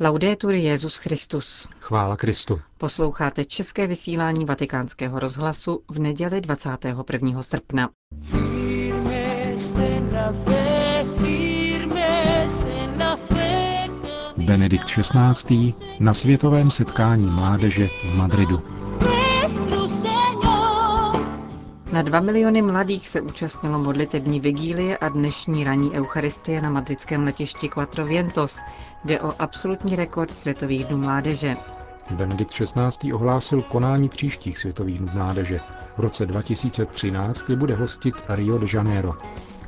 Laudetur Jezus Christus. Chvála Kristu. Posloucháte české vysílání Vatikánského rozhlasu v neděli 21. srpna. Benedikt XVI. na světovém setkání mládeže v Madridu. Na dva miliony mladých se účastnilo modlitební vigílie a dnešní ranní eucharistie na madridském letišti Quattro Vientos. Jde o absolutní rekord Světových dnů mládeže. Benedikt XVI. ohlásil konání příštích Světových dnů mládeže. V roce 2013 je bude hostit Rio de Janeiro.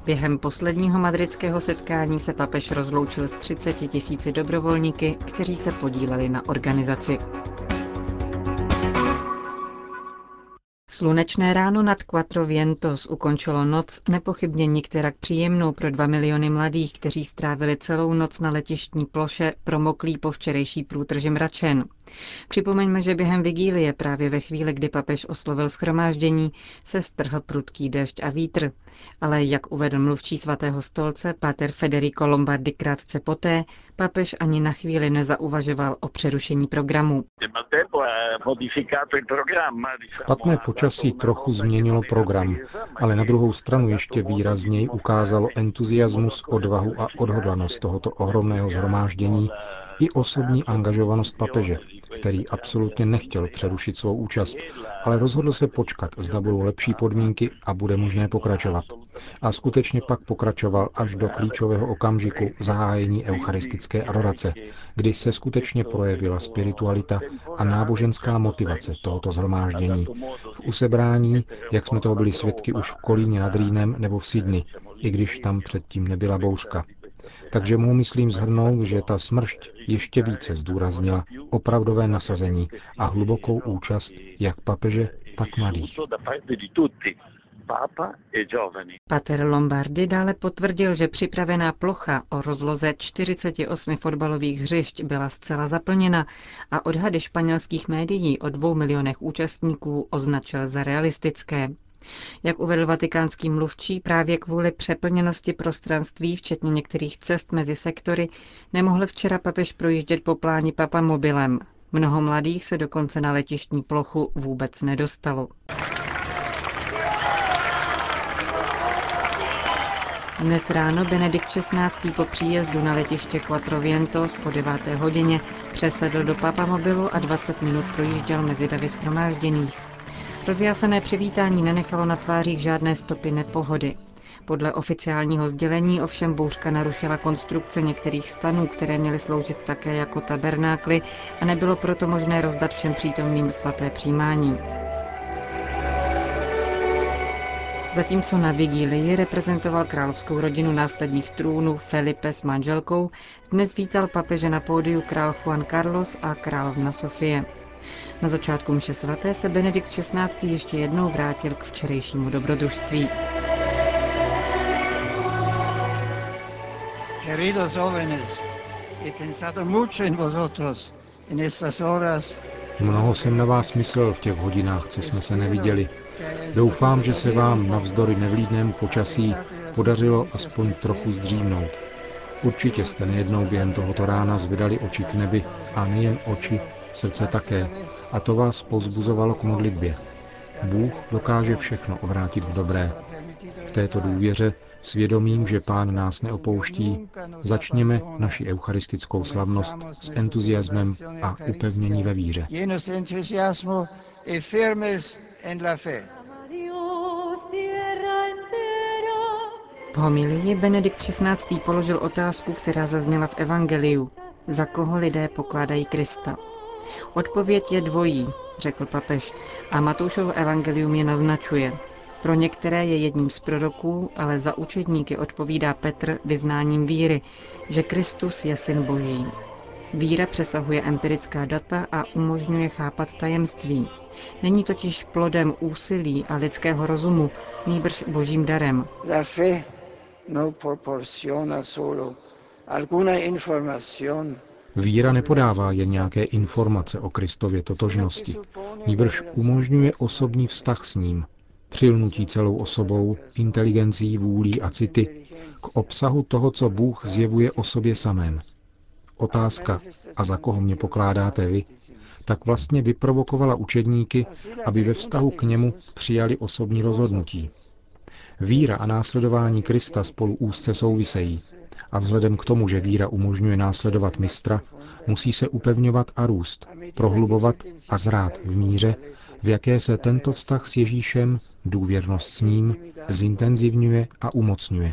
Během posledního madridského setkání se papež rozloučil s 30 tisíci dobrovolníky, kteří se podíleli na organizaci. Slunečné ráno nad Quattro Vientos ukončilo noc nepochybně nikterak příjemnou pro dva miliony mladých, kteří strávili celou noc na letištní ploše, promoklí po včerejší průtrži mračen. Připomeňme, že během vigílie právě ve chvíli, kdy papež oslovil schromáždění, se strhl prudký déšť a vítr. Ale jak uvedl mluvčí svatého stolce, páter Federico Lombardi krátce poté, papež ani na chvíli nezauvažoval o přerušení programu. Špatné počasí trochu změnilo program, ale na druhou stranu ještě výrazněji ukázalo entuziasmus, odvahu a odhodlanost tohoto ohromného zhromáždění i osobní angažovanost papeže, který absolutně nechtěl přerušit svou účast, ale rozhodl se počkat, zda budou lepší podmínky a bude možné pokračovat. A skutečně pak pokračoval až do klíčového okamžiku zahájení eucharistické adorace, kdy se skutečně projevila spiritualita a náboženská motivace tohoto zhromáždění. V usebrání, jak jsme toho byli svědky už v Kolíně nad Rýnem nebo v Sydney, i když tam předtím nebyla bouřka. Takže mu myslím zhrnout, že ta smršť ještě více zdůraznila opravdové nasazení a hlubokou účast jak papeže, tak mladých. Pater Lombardi dále potvrdil, že připravená plocha o rozloze 48 fotbalových hřišť byla zcela zaplněna a odhady španělských médií o dvou milionech účastníků označil za realistické. Jak uvedl vatikánský mluvčí, právě kvůli přeplněnosti prostranství, včetně některých cest mezi sektory, nemohl včera papež projíždět po pláni papa mobilem. Mnoho mladých se dokonce na letištní plochu vůbec nedostalo. Dnes ráno Benedikt XVI. po příjezdu na letiště Quattro Vientos po 9. hodině přesedl do papamobilu a 20 minut projížděl mezi davy schromážděných. Rozjásané přivítání nenechalo na tvářích žádné stopy nepohody. Podle oficiálního sdělení ovšem bouřka narušila konstrukce některých stanů, které měly sloužit také jako tabernákly a nebylo proto možné rozdat všem přítomným svaté přijímání. Zatímco na vigílii reprezentoval královskou rodinu následních trůnů Felipe s manželkou, dnes vítal papeže na pódiu král Juan Carlos a královna Sofie. Na začátku mše svaté se Benedikt XVI. ještě jednou vrátil k včerejšímu dobrodružství. Queridos jóvenes, he pensado mucho en vosotros en estas horas Mnoho jsem na vás myslel v těch hodinách, co jsme se neviděli. Doufám, že se vám navzdory nevlídnému počasí podařilo aspoň trochu zdřímnout. Určitě jste nejednou během tohoto rána zvedali oči k nebi a nejen oči, srdce také, a to vás pozbuzovalo k modlitbě. Bůh dokáže všechno obrátit v dobré. V této důvěře, svědomím, že Pán nás neopouští, začněme naši eucharistickou slavnost s entuziasmem a upevnění ve víře. V homilii Benedikt XVI. položil otázku, která zazněla v Evangeliu. Za koho lidé pokládají Krista? Odpověď je dvojí, řekl papež, a Matoušovo evangelium je naznačuje. Pro některé je jedním z proroků, ale za učedníky odpovídá Petr vyznáním víry, že Kristus je syn Boží. Víra přesahuje empirická data a umožňuje chápat tajemství. Není totiž plodem úsilí a lidského rozumu, nýbrž božím darem. La fe no solo alguna información Víra nepodává jen nějaké informace o Kristově totožnosti, níbrž umožňuje osobní vztah s ním, přilnutí celou osobou, inteligencí, vůlí a city k obsahu toho, co Bůh zjevuje o sobě samém. Otázka, a za koho mě pokládáte vy, tak vlastně vyprovokovala učedníky, aby ve vztahu k němu přijali osobní rozhodnutí. Víra a následování Krista spolu úzce souvisejí. A vzhledem k tomu, že víra umožňuje následovat mistra, musí se upevňovat a růst, prohlubovat a zrát v míře, v jaké se tento vztah s Ježíšem, důvěrnost s ním, zintenzivňuje a umocňuje.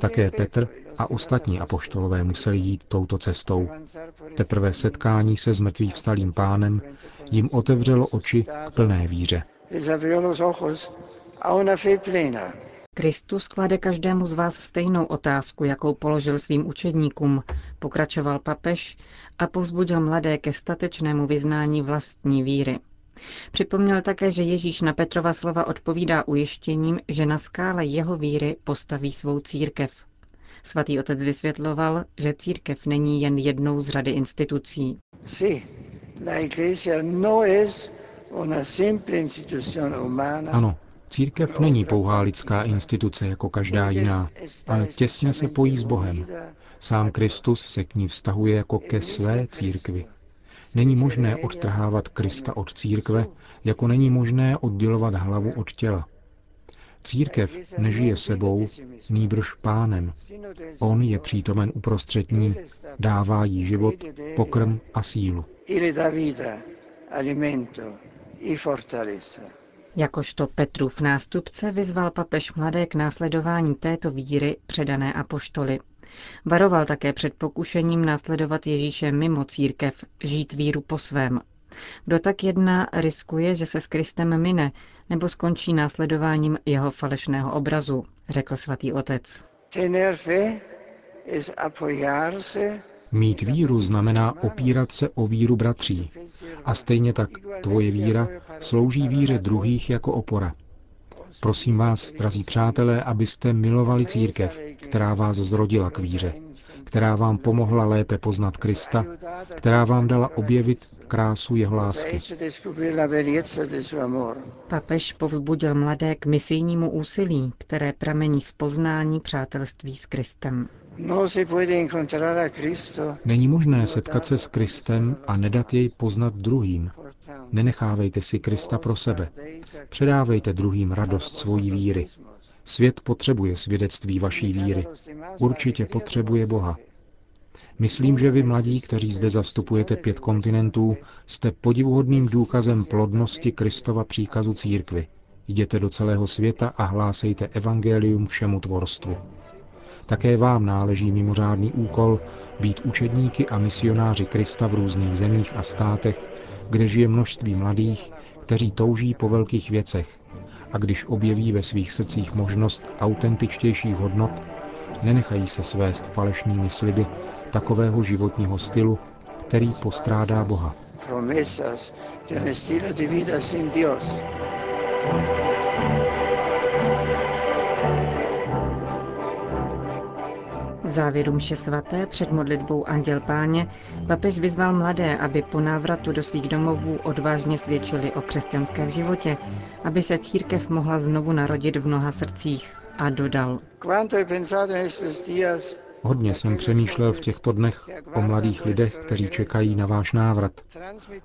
Také Petr a ostatní apoštolové museli jít touto cestou. Teprve setkání se s mrtvým vstalým pánem jim otevřelo oči k plné víře. Kristus klade každému z vás stejnou otázku, jakou položil svým učedníkům, pokračoval papež a povzbudil mladé ke statečnému vyznání vlastní víry. Připomněl také, že Ježíš na Petrova slova odpovídá ujištěním, že na skále jeho víry postaví svou církev. Svatý otec vysvětloval, že církev není jen jednou z řady institucí. Ano, církev není pouhá lidská instituce jako každá jiná, ale těsně se pojí s Bohem. Sám Kristus se k ní vztahuje jako ke své církvi. Není možné odtrhávat Krista od církve, jako není možné oddělovat hlavu od těla. Církev nežije sebou, nýbrž pánem. On je přítomen uprostřed ní, dává jí život, pokrm a sílu. Jakožto Petrův nástupce vyzval papež mladé k následování této víry předané apoštoly. Varoval také před pokušením následovat Ježíše mimo církev, žít víru po svém. Kdo tak jedná, riskuje, že se s Kristem mine nebo skončí následováním jeho falešného obrazu, řekl svatý otec. Mít víru znamená opírat se o víru bratří. A stejně tak tvoje víra slouží víře druhých jako opora. Prosím vás, drazí přátelé, abyste milovali církev, která vás zrodila k víře, která vám pomohla lépe poznat Krista, která vám dala objevit krásu jeho lásky. Papež povzbudil mladé k misijnímu úsilí, které pramení z poznání přátelství s Kristem. No Není možné setkat se s Kristem a nedat jej poznat druhým. Nenechávejte si Krista pro sebe. Předávejte druhým radost svojí víry. Svět potřebuje svědectví vaší víry. Určitě potřebuje Boha. Myslím, že vy mladí, kteří zde zastupujete pět kontinentů, jste podivuhodným důkazem plodnosti Kristova příkazu církvy. Jděte do celého světa a hlásejte evangelium všemu tvorstvu. Také vám náleží mimořádný úkol být učedníky a misionáři Krista v různých zemích a státech, kde žije množství mladých, kteří touží po velkých věcech a když objeví ve svých srdcích možnost autentičtějších hodnot, nenechají se svést falešnými sliby takového životního stylu, který postrádá Boha. V závěru mše svaté před modlitbou Anděl Páně papež vyzval mladé, aby po návratu do svých domovů odvážně svědčili o křesťanském životě, aby se církev mohla znovu narodit v mnoha srdcích a dodal. Hodně jsem přemýšlel v těchto dnech o mladých lidech, kteří čekají na váš návrat.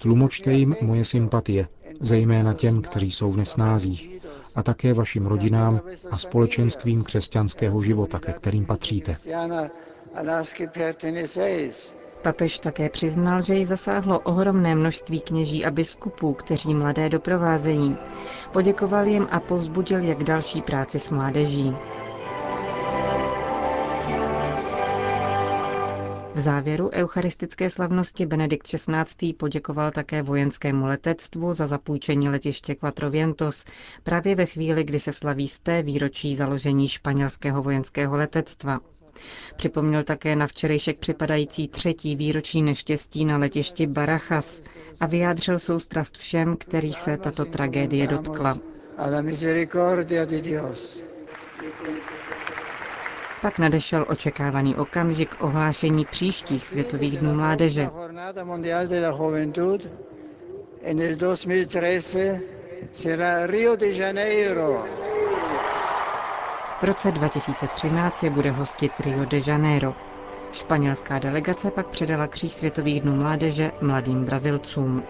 Tlumočte jim moje sympatie, zejména těm, kteří jsou v nesnázích, a také vašim rodinám a společenstvím křesťanského života, ke kterým patříte. Papež také přiznal, že jí zasáhlo ohromné množství kněží a biskupů, kteří mladé doprovázejí. Poděkoval jim a povzbudil je k další práci s mládeží. V závěru eucharistické slavnosti Benedikt XVI. poděkoval také vojenskému letectvu za zapůjčení letiště Quattrovientos právě ve chvíli, kdy se slaví z té výročí založení španělského vojenského letectva. Připomněl také na včerejšek připadající třetí výročí neštěstí na letišti Barajas a vyjádřil soustrast všem, kterých se tato tragédie dotkla. Pak nadešel očekávaný okamžik ohlášení příštích světových dnů mládeže. V roce 2013 je bude hostit Rio de Janeiro. Španělská delegace pak předala kříž Světových dnů mládeže mladým Brazilcům.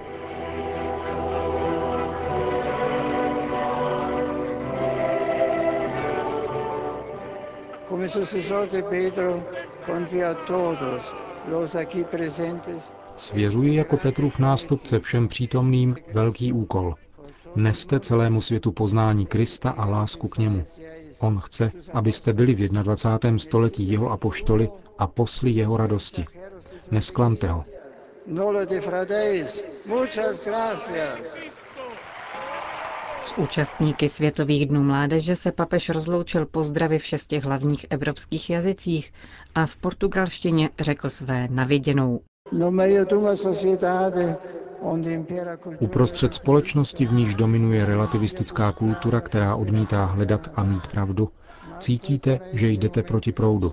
Sucesor de Pedro, confío a todos los aquí presentes Svěřuji jako Petrův nástupce všem přítomným velký úkol. Neste celému světu poznání Krista a lásku k němu. On chce, abyste byli v 21. století jeho apoštoli a posli jeho radosti. Nesklamte ho. Nolo de fradeis, muchas gracias. S účastníky Světových dnů mládeže se papež rozloučil pozdravy v šesti hlavních evropských jazycích a v portugalštině řekl své naviděnou. No Uprostřed společnosti, v níž dominuje relativistická kultura, která odmítá hledat a mít pravdu, cítíte, že jdete proti proudu.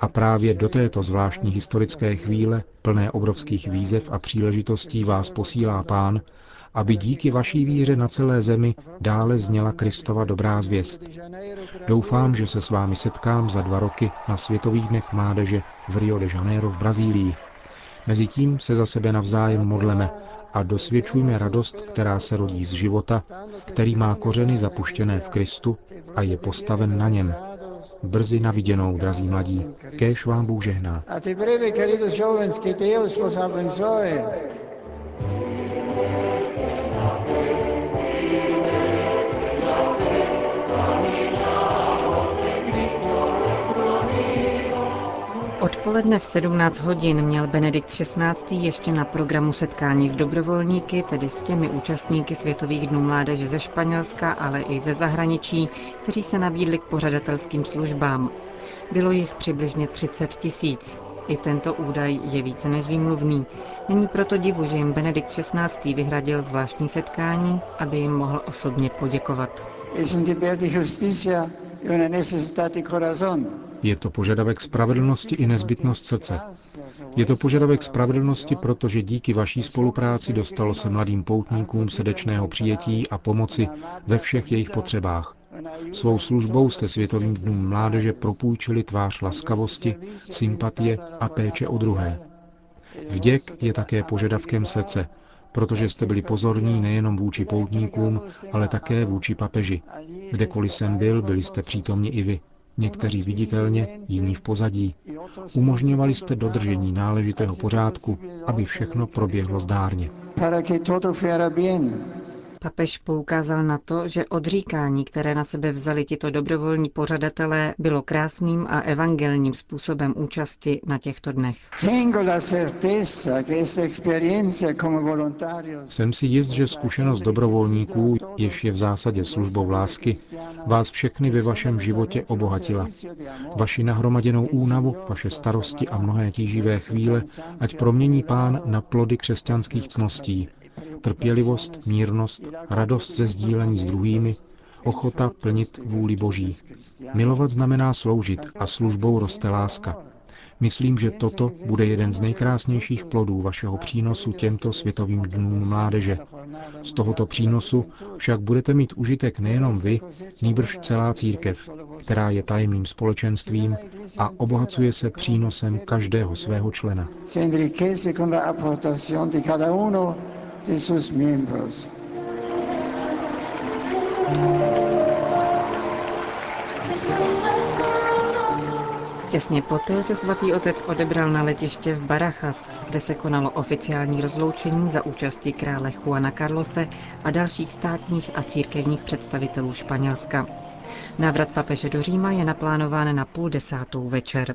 A právě do této zvláštní historické chvíle, plné obrovských výzev a příležitostí vás posílá Pán, aby díky vaší víře na celé zemi dále zněla Kristova dobrá zvěst. Doufám, že se s vámi setkám za dva roky na Světových dnech mládeže v Rio de Janeiro v Brazílii. Mezitím se za sebe navzájem modleme a dosvědčujme radost, která se rodí z života, který má kořeny zapuštěné v Kristu a je postaven na něm. Brzy naviděnou, drazí mladí, kéž vám Bůh žehná. A te breve, queridos jovens, Deus vos. Odpoledne v 17 hodin měl Benedikt XVI. ještě na programu setkání s dobrovolníky, tedy s těmi účastníky Světových dnů mládeže ze Španělska, ale i ze zahraničí, kteří se nabídli k pořadatelským službám. Bylo jich přibližně 30 tisíc. I tento údaj je více než výmluvný. Není proto divu, že jim Benedikt XVI. vyhradil zvláštní setkání, aby jim mohl osobně poděkovat. Corazón. Je to požadavek spravedlnosti i nezbytnost srdce. Je to požadavek spravedlnosti, protože díky vaší spolupráci dostalo se mladým poutníkům srdečného přijetí a pomoci ve všech jejich potřebách. Svou službou jste Světovým dnům mládeže propůjčili tvář laskavosti, sympatie a péče o druhé. Vděk je také požadavkem srdce, protože jste byli pozorní nejenom vůči poutníkům, ale také vůči papeži. Kdekoliv jsem byl, byli jste přítomni i vy. Někteří viditelně, jiní v pozadí. Umožňovali jste dodržení náležitého pořádku, aby všechno proběhlo zdárně. Papež poukázal na to, že odříkání, které na sebe vzali tito dobrovolní pořadatelé, bylo krásným a evangelním způsobem účasti na těchto dnech. Jsem si jist, že zkušenost dobrovolníků, jež je v zásadě službou lásky, vás všechny ve vašem životě obohatila. Vaši nahromaděnou únavu, vaše starosti a mnohé tíživé chvíle, ať promění pán na plody křesťanských cností, trpělivost, mírnost, radost ze sdílení s druhými, ochota plnit vůli Boží. Milovat znamená sloužit a službou roste láska. Myslím, že toto bude jeden z nejkrásnějších plodů vašeho přínosu těmto světovým dnům mládeže. Z tohoto přínosu však budete mít užitek nejenom vy, nýbrž celá církev, která je tajemným společenstvím a obohacuje se přínosem každého svého člena. De sus miembros. Těsně poté se svatý otec odebral na letiště v Barajas, kde se konalo oficiální rozloučení za účasti krále Juana Carlose a dalších státních a církevních představitelů Španělska. Návrat papeže do Říma je naplánován na půl desátou večer.